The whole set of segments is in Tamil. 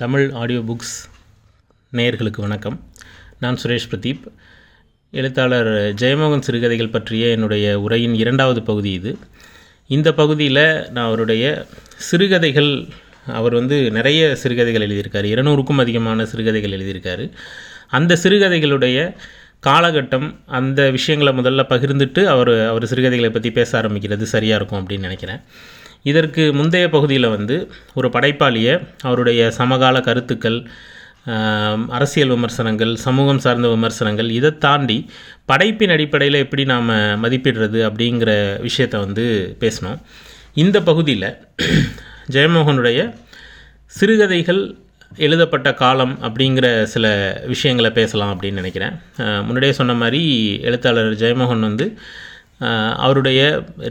தமிழ் ஆடியோ புக்ஸ் நேயர்களுக்கு வணக்கம். நான் சுரேஷ் பிரதீப். எழுத்தாளர் ஜெயமோகன் சிறுகதைகள் பற்றிய என்னுடைய உரையின் இரண்டாவது பகுதி இது. இந்த பகுதியில் நான் அவருடைய சிறுகதைகள் அவர் வந்து நிறைய சிறுகதைகள் எழுதியிருக்கார். இருநூறுக்கும் அதிகமான சிறுகதைகள் எழுதியிருக்காரு. அந்த சிறுகதைகளுடைய காலகட்டம் அந்த விஷயங்களை முதல்ல பகிர்ந்துட்டு அவர் அவர் சிறுகதைகளை பற்றி பேச ஆரம்பிக்கிறது சரியாக இருக்கும் அப்படின்னு நினைக்கிறேன். இதற்கு முந்தைய பகுதியில் வந்து ஒரு படைப்பாளியை அவருடைய சமகால கருத்துக்கள் அரசியல் விமர்சனங்கள் சமூகம் சார்ந்த விமர்சனங்கள் இதை தாண்டி படைப்பின் அடிப்படையில் எப்படி நாம் மதிப்பிடுறது அப்படிங்கிற விஷயத்தை வந்து பேசினோம் இந்த பகுதியில் ஜெயமோகனுடைய சிறுகதைகள் எழுதப்பட்ட காலம் அப்படிங்கிற சில விஷயங்களை பேசலாம் அப்படின்னு நினைக்கிறேன். முன்னாடியே சொன்ன மாதிரி எழுத்தாளர் ஜெயமோகன் வந்து அவருடைய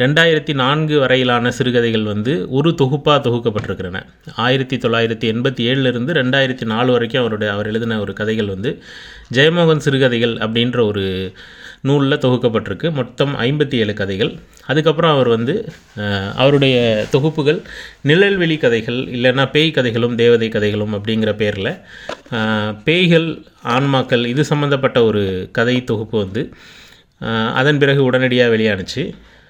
ரெண்டாயிரத்தி நான்கு வரையிலான சிறுகதைகள் வந்து ஒரு தொகுப்பாக தொகுக்கப்பட்டிருக்கிறன. ஆயிரத்தி தொள்ளாயிரத்தி எண்பத்தி ஏழுலேருந்து ரெண்டாயிரத்தி நாலு வரைக்கும் அவருடைய அவர் எழுதின ஒரு கதைகள் வந்து ஜெயமோகன் சிறுகதைகள் அப்படின்ற ஒரு நூலில் தொகுக்கப்பட்டிருக்கு. மொத்தம் ஐம்பத்தி ஏழு கதைகள். அதுக்கப்புறம் அவர் வந்து அவருடைய தொகுப்புகள் நிழல்வெளி கதைகள் இல்லைன்னா பேய் கதைகளும் தேவதை கதைகளும் அப்படிங்கிற பேரில் பேய்கள் ஆன்மாக்கள் இது சம்மந்தப்பட்ட ஒரு கதை தொகுப்பு வந்து அதன் பிறகு உடனடியாக வெளியானுச்சு.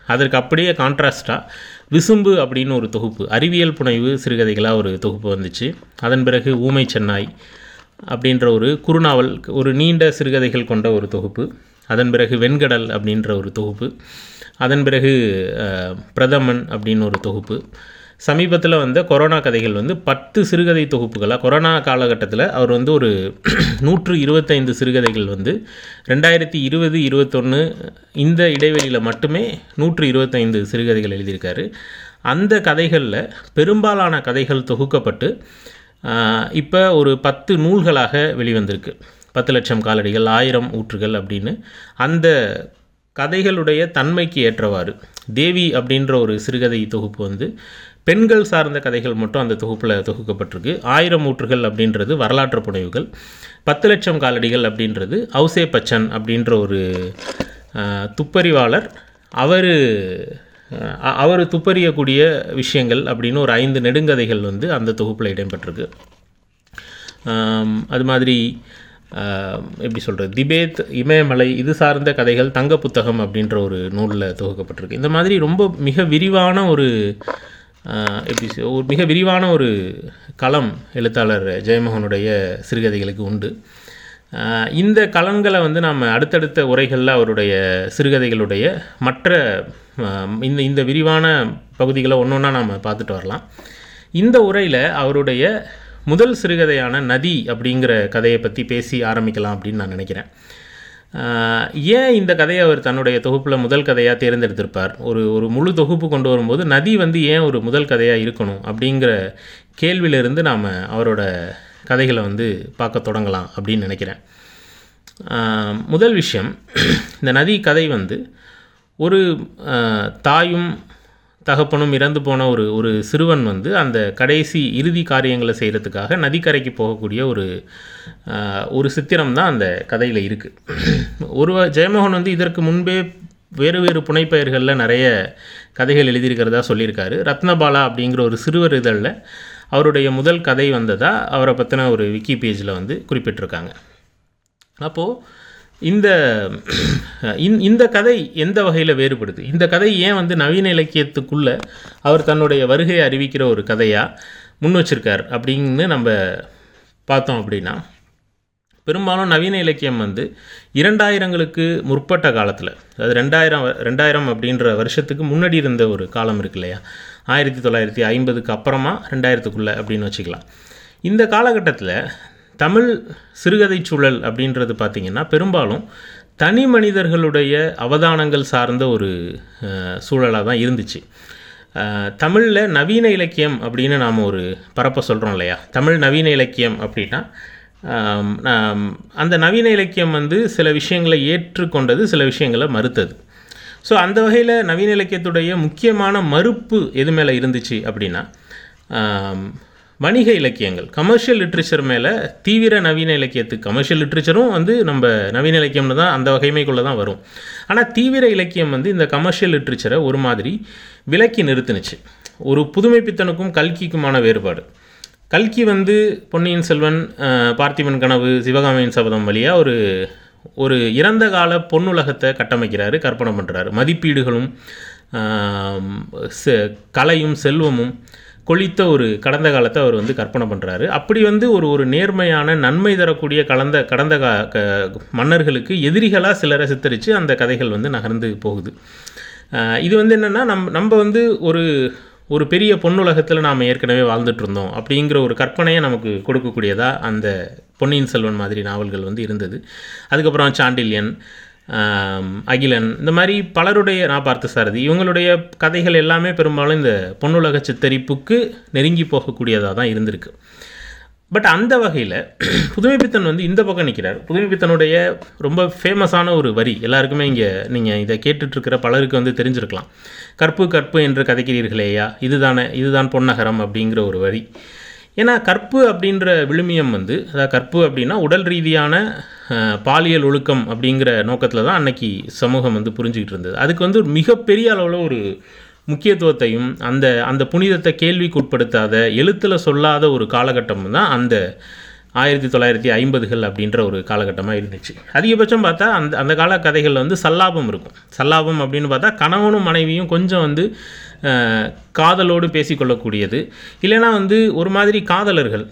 அதற்கு அப்படியே கான்ட்ராஸ்டாக விசும்பு அப்படின்னு ஒரு தொகுப்பு அறிவியல் புனைவு சிறுகதைகளாக ஒரு தொகுப்பு வந்துச்சு. அதன் பிறகு ஊமை சென்னாய் அப்படின்ற ஒரு குறுநாவல் ஒரு நீண்ட சிறுகதைகள் கொண்ட ஒரு தொகுப்பு. அதன் பிறகு வெண்கடல் அப்படின்ற ஒரு தொகுப்பு. அதன் பிறகு பிரதமன் அப்படின்னு ஒரு தொகுப்பு. சமீபத்தில் வந்த கொரோனா கதைகள் வந்து பத்து சிறுகதை தொகுப்புகளாக கொரோனா காலகட்டத்தில் அவர் வந்து ஒரு நூற்று இருபத்தைந்து சிறுகதைகள் வந்து ரெண்டாயிரத்தி இருபது இருபத்தொன்று இந்த இடைவெளியில் மட்டுமே நூற்று இருபத்தைந்து சிறுகதைகள் எழுதியிருக்காரு. அந்த கதைகளில் பெரும்பாலான கதைகள் தொகுக்கப்பட்டு இப்போ ஒரு பத்து நூல்களாக வெளிவந்திருக்கு. பத்து லட்சம் காலடிகள் ஆயிரம் ஊற்றுகள் அப்படின்னு. அந்த கதைகளுடைய தன்மைக்கு ஏற்றவாறு தேவி அப்படின்ற ஒரு சிறுகதை தொகுப்பு வந்து பெண்கள் சார்ந்த கதைகள் மட்டும் அந்த தொகுப்பில் தொகுக்கப்பட்டிருக்கு. ஆயிரம் ஊற்றுகள் அப்படின்றது வரலாற்று புனைவுகள் பத்து லட்சம் காலடிகள் அப்படின்றது அவுசே பச்சன் அப்படின்ற ஒரு துப்பறிவாளர். அவர் அவர் துப்பறியக்கூடிய விஷயங்கள் அப்படின்னு ஒரு ஐந்து நெடுங்கதைகள் வந்து அந்த தொகுப்பில் இடம்பெற்றிருக்கு. அது மாதிரி எப்படி சொல்கிறது திபேத் இமயமலை இது சார்ந்த கதைகள் தங்க புத்தகம் அப்படின்ற ஒரு நூலில் தொகுக்கப்பட்டிருக்கு. இந்த மாதிரி ரொம்ப மிக விரிவான ஒரு எப்படி ஒரு மிக விரிவான ஒரு களம் எழுத்தாளர் ஜெயமோகனுடைய சிறுகதைகளுக்கு உண்டு. இந்த களங்களை வந்து நாம் அடுத்தடுத்த உரைகளில் அவருடைய சிறுகதைகளுடைய மற்ற இந்த இந்த விரிவான பகுதிகளை ஒன்று ஒன்றா நாம் பார்த்துட்டு வரலாம். இந்த உரையில் அவருடைய முதல் சிறுகதையான நதி அப்படிங்கிற கதையை பற்றி பேசி ஆரம்பிக்கலாம் அப்படின்னு நான் நினைக்கிறேன். ஏன் இந்த கதையை அவர் தன்னுடைய தொகுப்பில் முதல் கதையாக தேர்ந்தெடுத்திருப்பார்? ஒரு ஒரு முழு தொகுப்பு கொண்டு வரும்போது நதி வந்து ஏன் ஒரு முதல் கதையாக இருக்கணும் அப்படிங்கிற கேள்வியிலிருந்து நாம் அவரோட கதைகளை வந்து பார்க்க தொடங்கலாம் அப்படின்னு நினைக்கிறேன். முதல் விஷயம் இந்த நதி கதை வந்து ஒரு தாயும் தகப்பனும் இறந்து போன ஒரு ஒரு சிறுவன் வந்து அந்த கடைசி இறுதி காரியங்களை செய்கிறதுக்காக நதிக்கரைக்கு போகக்கூடிய ஒரு ஒரு சித்திரம் தான் அந்த கதையில் இருக்குது ஒரு ஜெயமோகன் வந்து இதற்கு முன்பே வேறு வேறு புனைப்பெயர்களில் நிறைய கதைகள் எழுதியிருக்கிறதா சொல்லியிருக்காரு. ரத்னபாலா அப்படிங்கிற ஒரு சிறுவர் இதழில் அவருடைய முதல் கதை வந்ததாக அவரை பற்றின ஒரு விக்கி பேஜில் வந்து குறிப்பிட்டிருக்காங்க. அப்போது இந்த இந்த- இந்த கதை எந்த வகையில் வேறுபடுது? இந்த கதை ஏன் வந்து நவீன இலக்கியத்துக்குள்ளே அவர் தன்னுடைய வருகையை அறிவிக்கிற ஒரு கதையாக முன் வச்சிருக்கார் அப்படின்னு நம்ம பார்த்தோம் அப்படின்னா பெரும்பாலும் நவீன இலக்கியம் வந்து இரண்டாயிரங்களுக்கு முற்பட்ட காலத்தில் அது ரெண்டாயிரம் ரெண்டாயிரம் அப்படின்ற வருஷத்துக்கு முன்னாடி இருந்த ஒரு காலம் இருக்கு இல்லையா? ஆயிரத்தி தொள்ளாயிரத்தி ஐம்பதுக்கு அப்புறமா ரெண்டாயிரத்துக்குள்ளே அப்படின்னு வச்சுக்கலாம். இந்த காலகட்டத்தில் தமிழ் சிறுகதை சூழல் அப்படின்றது பார்த்திங்கன்னா பெரும்பாலும் தனி மனிதர்களுடைய அவதானங்கள் சார்ந்த ஒரு சூழலாக தான் இருந்துச்சு. தமிழில் நவீன இலக்கியம் அப்படின்னு நாம் ஒரு பரப்ப சொல்கிறோம் இல்லையா? தமிழ் நவீன இலக்கியம் அப்படின்னா அந்த நவீன இலக்கியம் வந்து சில விஷயங்களை ஏற்றுக்கொண்டது சில விஷயங்களை மறுத்தது. ஸோ அந்த வகையில் நவீன இலக்கியத்துடைய முக்கியமான மறுப்பு எது மேலே இருந்துச்சு அப்படின்னா வணிக இலக்கியங்கள். கமர்ஷியல் லிட்ரேச்சர் மேலே தீவிர நவீன இலக்கியத்துக்கு கமர்ஷியல் லிட்ரேச்சரும் வந்து நம்ம நவீன இலக்கியம்னு தான் அந்த வகைமைக்குள்ளே தான் வரும். ஆனால் தீவிர இலக்கியம் வந்து இந்த கமர்ஷியல் லிட்ரேச்சரை ஒரு மாதிரி விலக்கி நிறுத்துனுச்சு. ஒரு புதுமைப்பித்தனுக்கும் கல்கிக்குமான வேறுபாடு. கல்கி வந்து பொன்னியின் செல்வன் பார்த்திபன் கனவு சிவகாமியின் சபதம் வழியாக ஒரு ஒரு இறந்த கால பொன்னுலகத்தை கட்டமைக்கிறாரு கற்பனை பண்ணுறாரு மதிப்பீடுகளும் செ- கலையும் செல்வமும் கொளித்த ஒரு கடந்த காலத்தை அவர் வந்து கற்பனை பண்ணுறாரு அப்படி வந்து ஒரு ஒரு நேர்மையான நன்மை தரக்கூடிய கலந்த கடந்த கா க மன்னர்களுக்கு எதிரிகளாக சிலரை சித்தரித்து அந்த கதைகள் வந்து நகர்ந்து போகுது. இது வந்து என்னென்னா நம் நம்ம வந்து ஒரு ஒரு பெரிய பொன்னுலகத்தில் நாம் ஏற்கனவே வாழ்ந்துட்டு இருந்தோம் அப்படிங்கிற ஒரு கற்பனையை நமக்கு கொடுக்கக்கூடியதாக அந்த பொன்னியின் செல்வன் மாதிரி நாவல்கள் வந்து இருந்தது. அதுக்கப்புறம் சாண்டில்யன் அகிலன் இந்த மாதிரி பலருடைய நான் பார்த்த சாரதி இவங்களுடைய கதைகள் எல்லாமே பெரும்பாலும் இந்த பொன்னுலக சித்தரிப்புக்கு நெருங்கி போகக்கூடியதாக தான் இருந்திருக்கு. பட் அந்த வகையில் புதுமைப்பித்தன் வந்து இந்த பக்கம் நிற்கிறார் புதுமைப்பித்தனுடைய ரொம்ப ஃபேமஸான ஒரு வரி எல்லாருக்குமே இங்கே நீங்கள் இதை கேட்டுட்ருக்கிற பலருக்கு வந்து தெரிஞ்சிருக்கலாம். கற்பு கற்பு என்று கதைக்கிறீர்களேயா இதுதானே இதுதான் பொன்னகரம் அப்படிங்கிற ஒரு வரி. ஏன்னா கற்பு அப்படின்ற விழுமியம் வந்து அதாவது கற்பு அப்படின்னா உடல் ரீதியான பாலியல் ஒழுக்கம் அப்படிங்கிற நோக்கத்தில் தான் அன்னைக்கு சமூகம் வந்து புரிஞ்சுக்கிட்டு இருந்தது. அதுக்கு வந்து ஒரு மிகப்பெரிய அளவில் ஒரு முக்கியத்துவத்தையும் அந்த அந்த புனிதத்தை கேள்விக்குட்படுத்தாத எழுத்தில் சொல்லாத ஒரு காலகட்டம் தான் அந்த ஆயிரத்தி தொள்ளாயிரத்தி ஐம்பதுகள் அப்படின்ற ஒரு காலகட்டமாக இருந்துச்சு. அதிகபட்சம் பார்த்தா அந்த அந்த கால கதைகளில் வந்து சல்லாபம் இருக்கும். சல்லாபம் அப்படின்னு பார்த்தா கணவனும் மனைவியும் கொஞ்சம் வந்து காதலோடு பேசிக்கொள்ளக்கூடியது. இல்லைன்னா வந்து ஒரு மாதிரி காதலர்கள்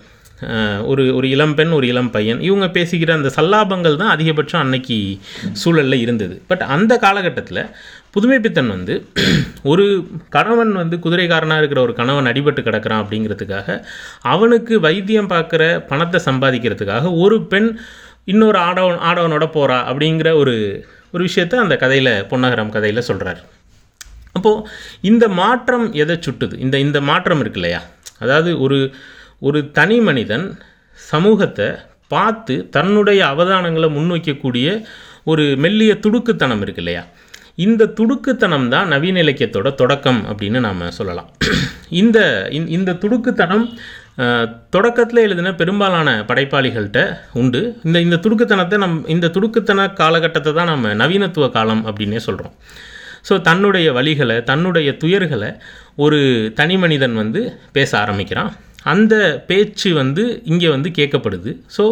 ஒரு ஒரு இளம்பெண் ஒரு இளம் பையன். இவங்க பேசிக்கிற அந்த சல்லாபங்கள் தான் அதிகபட்சம் அன்னைக்கு சூழலில் இருந்தது. பட் அந்த காலகட்டத்தில் புதுமைப்பித்தன் வந்து ஒரு கணவன் வந்து குதிரைக்காரனாக இருக்கிற ஒரு கணவன் அடிபட்டு கிடக்கிறான் அப்படிங்கிறதுக்காக அவனுக்கு வைத்தியம் பார்க்குற பணத்தை சம்பாதிக்கிறதுக்காக ஒரு பெண் இன்னொரு ஆடவன் ஆடவனோட போகிறா அப்படிங்கிற ஒரு ஒரு விஷயத்த அந்த கதையில் பொன்னகரம் கதையில் சொல்கிறார் அப்போது இந்த மாற்றம் எதை சுட்டுது? இந்த இந்த மாற்றம் இருக்கு இல்லையா? அதாவது ஒரு ஒரு தனி மனிதன் சமூகத்தை பார்த்து தன்னுடைய அவதானங்களை முன்வைக்கக்கூடிய ஒரு மெல்லிய துடுக்குத்தனம் இருக்கு இல்லையா? இந்த துடுக்குத்தனம் தான் நவீன இலக்கியத்தோட தொடக்கம் அப்படின்னு நாம் சொல்லலாம். இந்த இந்த- இந்த துடுக்குத்தனம் தொடக்கத்தில் எழுதின பெரும்பாலான படைப்பாளிகள்கிட்ட உண்டு. இந்த இந்த துடுக்குத்தனத்தை நம் இந்த துடுக்குத்தன காலகட்டத்தை தான் நம்ம நவீனத்துவ காலம் அப்படின்னே சொல்கிறோம் ஸோ தன்னுடைய வழிகளை தன்னுடைய துயர்களை ஒரு தனி மனிதன் வந்து பேச ஆரம்பிக்கிறான். அந்த பேச்சு வந்து இங்கே வந்து கேட்கப்படுது. ஸோ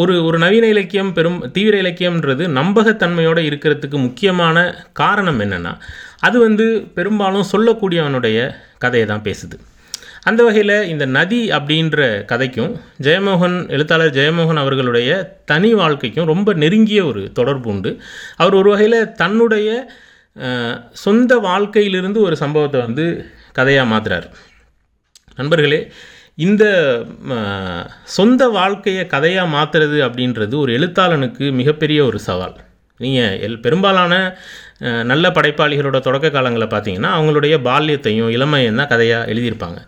ஒரு ஒரு நவீன இலக்கியம் பெரும் தீவிர இலக்கியம்ன்றது நம்பகத்தன்மையோடு இருக்கிறதுக்கு முக்கியமான காரணம் என்னென்னா அது வந்து பெரும்பாலும் சொல்லக்கூடியவனுடைய கதையை தான் பேசுது. அந்த வகையில் இந்த நதி அப்படின்ற கதைக்கும் ஜெயமோகன் எழுத்தாளர் ஜெயமோகன் அவர்களுடைய தனி வாழ்க்கைக்கும் ரொம்ப நெருங்கிய ஒரு தொடர்பு உண்டு. அவர் ஒரு வகையில் தன்னுடைய சொந்த வாழ்க்கையிலிருந்து ஒரு சம்பவத்தை வந்து கதையாக மாற்றுறார் நண்பர்களே இந்த சொந்த வாழ்க்கையை கதையாக மாற்றுறது அப்படின்றது ஒரு எழுத்தாளனுக்கு மிகப்பெரிய ஒரு சவால். நீங்கள் எல் பெரும்பாலான நல்ல படைப்பாளிகளோட தொடக்க காலங்களில் பார்த்தீங்கன்னா அவங்களுடைய பால்யத்தையும் இளமையும் தான் கதையாக எழுதியிருப்பாங்க.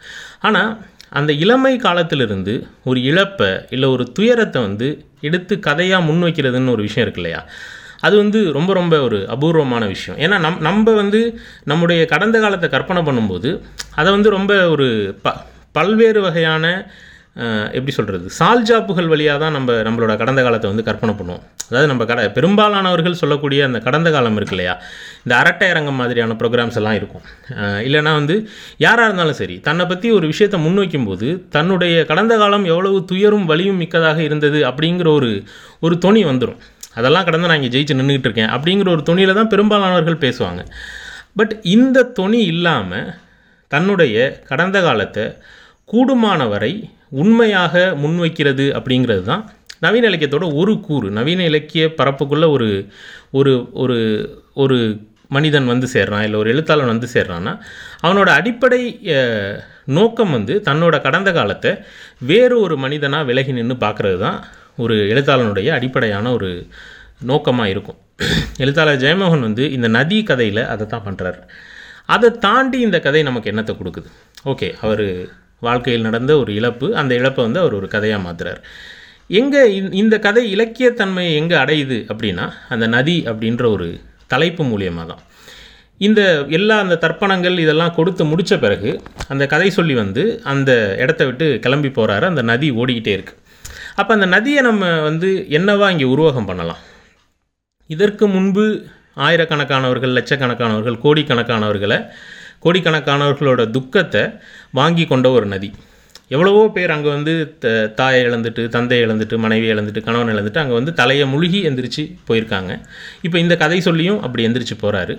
ஆனால் அந்த இளமை காலத்திலிருந்து ஒரு இழப்பை இல்லை ஒரு துயரத்தை வந்து எடுத்து கதையாக முன்வைக்கிறதுன்னு ஒரு விஷயம் இருக்கு இல்லையா? அது வந்து ரொம்ப ரொம்ப ஒரு அபூர்வமான விஷயம். ஏன்னா நம் நம்ம வந்து நம்முடைய கடந்த காலத்தை கற்பனை பண்ணும்போது அதை வந்து ரொம்ப ஒரு ப பல்வேறு வகையான எப்படி சொல்கிறது சால்ஜாப்புகள் வழியாக தான் நம்ம நம்மளோட கடந்த காலத்தை வந்து கற்பனை பண்ணுவோம். அதாவது நம்ம கட பெரும்பாலானவர்கள் சொல்லக்கூடிய அந்த கடந்த காலம் இருக்கு இல்லையா? இந்த அரட்டை அரங்கம் மாதிரியான ப்ரோக்ராம்ஸ் எல்லாம் இருக்கும். இல்லைனா இல்லைன்னா வந்து யாராக இருந்தாலும் சரி தன்னை பற்றி ஒரு விஷயத்தை முன்வைக்கும்போது தன்னுடைய கடந்த காலம் எவ்வளவு துயரும் வலியும் மிக்கதாக இருந்தது அப்படிங்கிற ஒரு ஒரு தொனி வந்துடும் அதெல்லாம் கடந்து நான் இங்கே ஜெயிச்சு நின்றுக்கிட்டு இருக்கேன் அப்படிங்கிற ஒரு துணியில் தான் பெரும்பாலானவர்கள் பேசுவாங்க. பட் இந்த துணி இல்லாமல் தன்னுடைய கடந்த காலத்தை கூடுமானவரை உண்மையாக முன்வைக்கிறது அப்படிங்கிறது தான் நவீன இலக்கியத்தோட ஒரு கூறு. நவீன இலக்கிய பரப்புக்குள்ளே ஒரு ஒரு ஒரு ஒரு மனிதன் வந்து சேர்றான் இல்லை ஒரு எழுத்தாளன் வந்து சேர்றான்னா அவனோட அடிப்படை நோக்கம் வந்து தன்னோட கடந்த காலத்தை வேறு ஒரு மனிதனாக விலகி நின்று பார்க்குறது தான் ஒரு எழுத்தாளனுடைய அடிப்படையான ஒரு நோக்கமாக இருக்கும். எழுத்தாளர் ஜெயமோகன் வந்து இந்த நதி கதையில் அதை தான் பண்ணுறாரு அதை தாண்டி இந்த கதை நமக்கு என்னத்தை கொடுக்குது? ஓகே அவர் வாழ்க்கையில் நடந்த ஒரு இழப்பு அந்த இழப்பை வந்து அவர் ஒரு கதையாக மாற்றுறார் எங்கே இந்த கதை இலக்கியத்தன்மையை எங்கே அடையுது அப்படின்னா அந்த நதி அப்படின்ற ஒரு தலைப்பு மூலியமாக தான். இந்த எல்லா அந்த தர்ப்பணங்கள் இதெல்லாம் கொடுத்து முடித்த பிறகு அந்த கதை சொல்லி வந்து அந்த இடத்த விட்டு கிளம்பி போகிறாரு அந்த நதி ஓடிக்கிட்டே இருக்குது அப்போ அந்த நதியை நம்ம வந்து என்னவா இங்கே உருவகம் பண்ணலாம்? இதற்கு முன்பு ஆயிரக்கணக்கானவர்கள் லட்சக்கணக்கானவர்கள் கோடிக்கணக்கானவர்களை கோடிக்கணக்கானவர்களோட துக்கத்தை வாங்கி கொண்ட ஒரு நதி. எவ்வளவோ பேர் அங்கே வந்து த தாயை இழந்துட்டு தந்தையை இழந்துட்டு மனைவி இழந்துட்டு கணவன் இழந்துட்டு அங்கே வந்து தலையை முழுகி எந்திரிச்சு போயிருக்காங்க. இப்போ இந்த கதை சொல்லியும் அப்படி எந்திரிச்சு போகிறாரு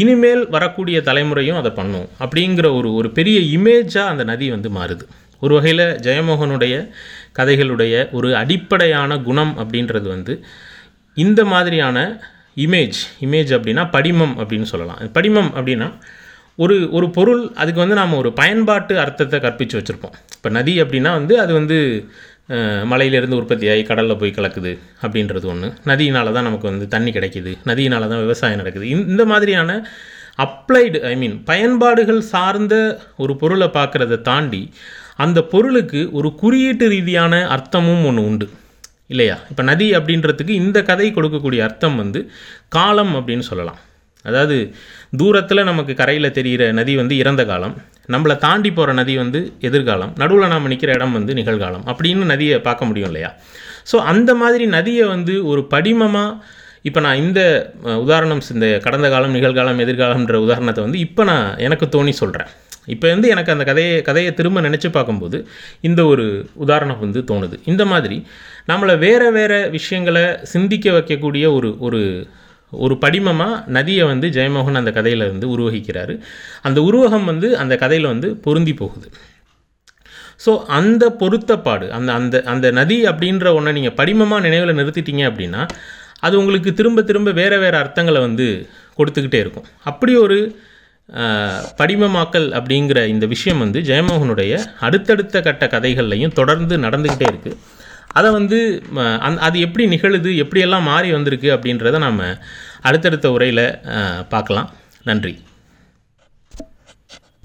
இனிமேல் வரக்கூடிய தலைமுறையும் அதை பண்ணும் அப்படிங்கிற ஒரு ஒரு பெரிய இமேஜாக அந்த நதி வந்து மாறுது. ஒரு வகையில் ஜெயமோகனுடைய கதைகளுடைய ஒரு அடிப்படையான குணம் அப்படின்றது வந்து இந்த மாதிரியான இமேஜ் இமேஜ் அப்படின்னா படிமம் அப்படின்னு சொல்லலாம். படிமம் அப்படின்னா ஒரு ஒரு பொருள் அதுக்கு வந்து நாம் ஒரு பயன்பாட்டு அர்த்தத்தை கற்பித்து வச்சுருப்போம். இப்போ நதி அப்படின்னா வந்து அது வந்து மலையிலேருந்து உற்பத்தியாகி கடலில் போய் கலக்குது அப்படின்றது ஒன்று நதியினால தான் நமக்கு வந்து தண்ணி கிடைக்கிது. நதியினால தான் விவசாயம் நடக்குது. இந்த மாதிரியான அப்ளைடு ஐ மீன் பயன்பாடுகள் சார்ந்த ஒரு பொருளை பார்க்குறத தாண்டி அந்த பொருளுக்கு ஒரு குறியீட்டு ரீதியான அர்த்தமும் ஒன்று உண்டு. இல்லையா? இப்போ நதி அப்படின்றதுக்கு இந்த கதை கொடுக்கக்கூடிய அர்த்தம் வந்து காலம் அப்படின்னு சொல்லலாம். அதாவது தூரத்தில் நமக்கு கரையில் தெரிகிற நதி வந்து இறந்த காலம். நம்மளை தாண்டி போகிற நதி வந்து எதிர்காலம். நடுவில் நாம் நிற்கிற இடம் வந்து நிகழ்காலம் அப்படின்னு நதியை பார்க்க முடியும் இல்லையா? ஸோ அந்த மாதிரி நதியை வந்து ஒரு படிமமாக இப்போ நான் இந்த உதாரணம் இந்த கடந்த காலம் நிகழ்காலம் எதிர்காலம்ன்ற உதாரணத்தை வந்து இப்போ நான் எனக்கு தோணி சொல்கிறேன் இப்போ வந்து எனக்கு அந்த கதையை கதையை திரும்ப நினச்சி பார்க்கும்போது இந்த ஒரு உதாரணம் வந்து தோணுது. இந்த மாதிரி நம்மளை வேறு வேறு விஷயங்களை சிந்திக்க வைக்கக்கூடிய ஒரு ஒரு ஒரு படிமமாக நதியை வந்து ஜெயமோகன் அந்த கதையில் வந்து உருவகிக்கிறாரு. அந்த உருவகம் வந்து அந்த கதையில் வந்து பொருந்தி போகுது. ஸோ அந்த பொருத்தப்பாடு அந்த அந்த அந்த நதி அப்படின்ற ஒன்றை நீங்கள் படிமமாக நினைவில் நிறுத்திட்டீங்க அப்படின்னா அது உங்களுக்கு திரும்ப திரும்ப வேறு வேறு அர்த்தங்களை வந்து கொடுத்துக்கிட்டே இருக்கும். அப்படி ஒரு படிமமாக்கல் அப்படிங்கிற இந்த விஷயம் வந்து ஜெயமோகனுடைய அடுத்தடுத்த கட்ட கதைகள்லையும் தொடர்ந்து நடந்துக்கிட்டே இருக்குது அதை வந்து அந் அது எப்படி நிகழுது எப்படியெல்லாம் மாறி வந்திருக்கு அப்படின்றத நம்ம அடுத்தடுத்த உரையில் பார்க்கலாம். நன்றி.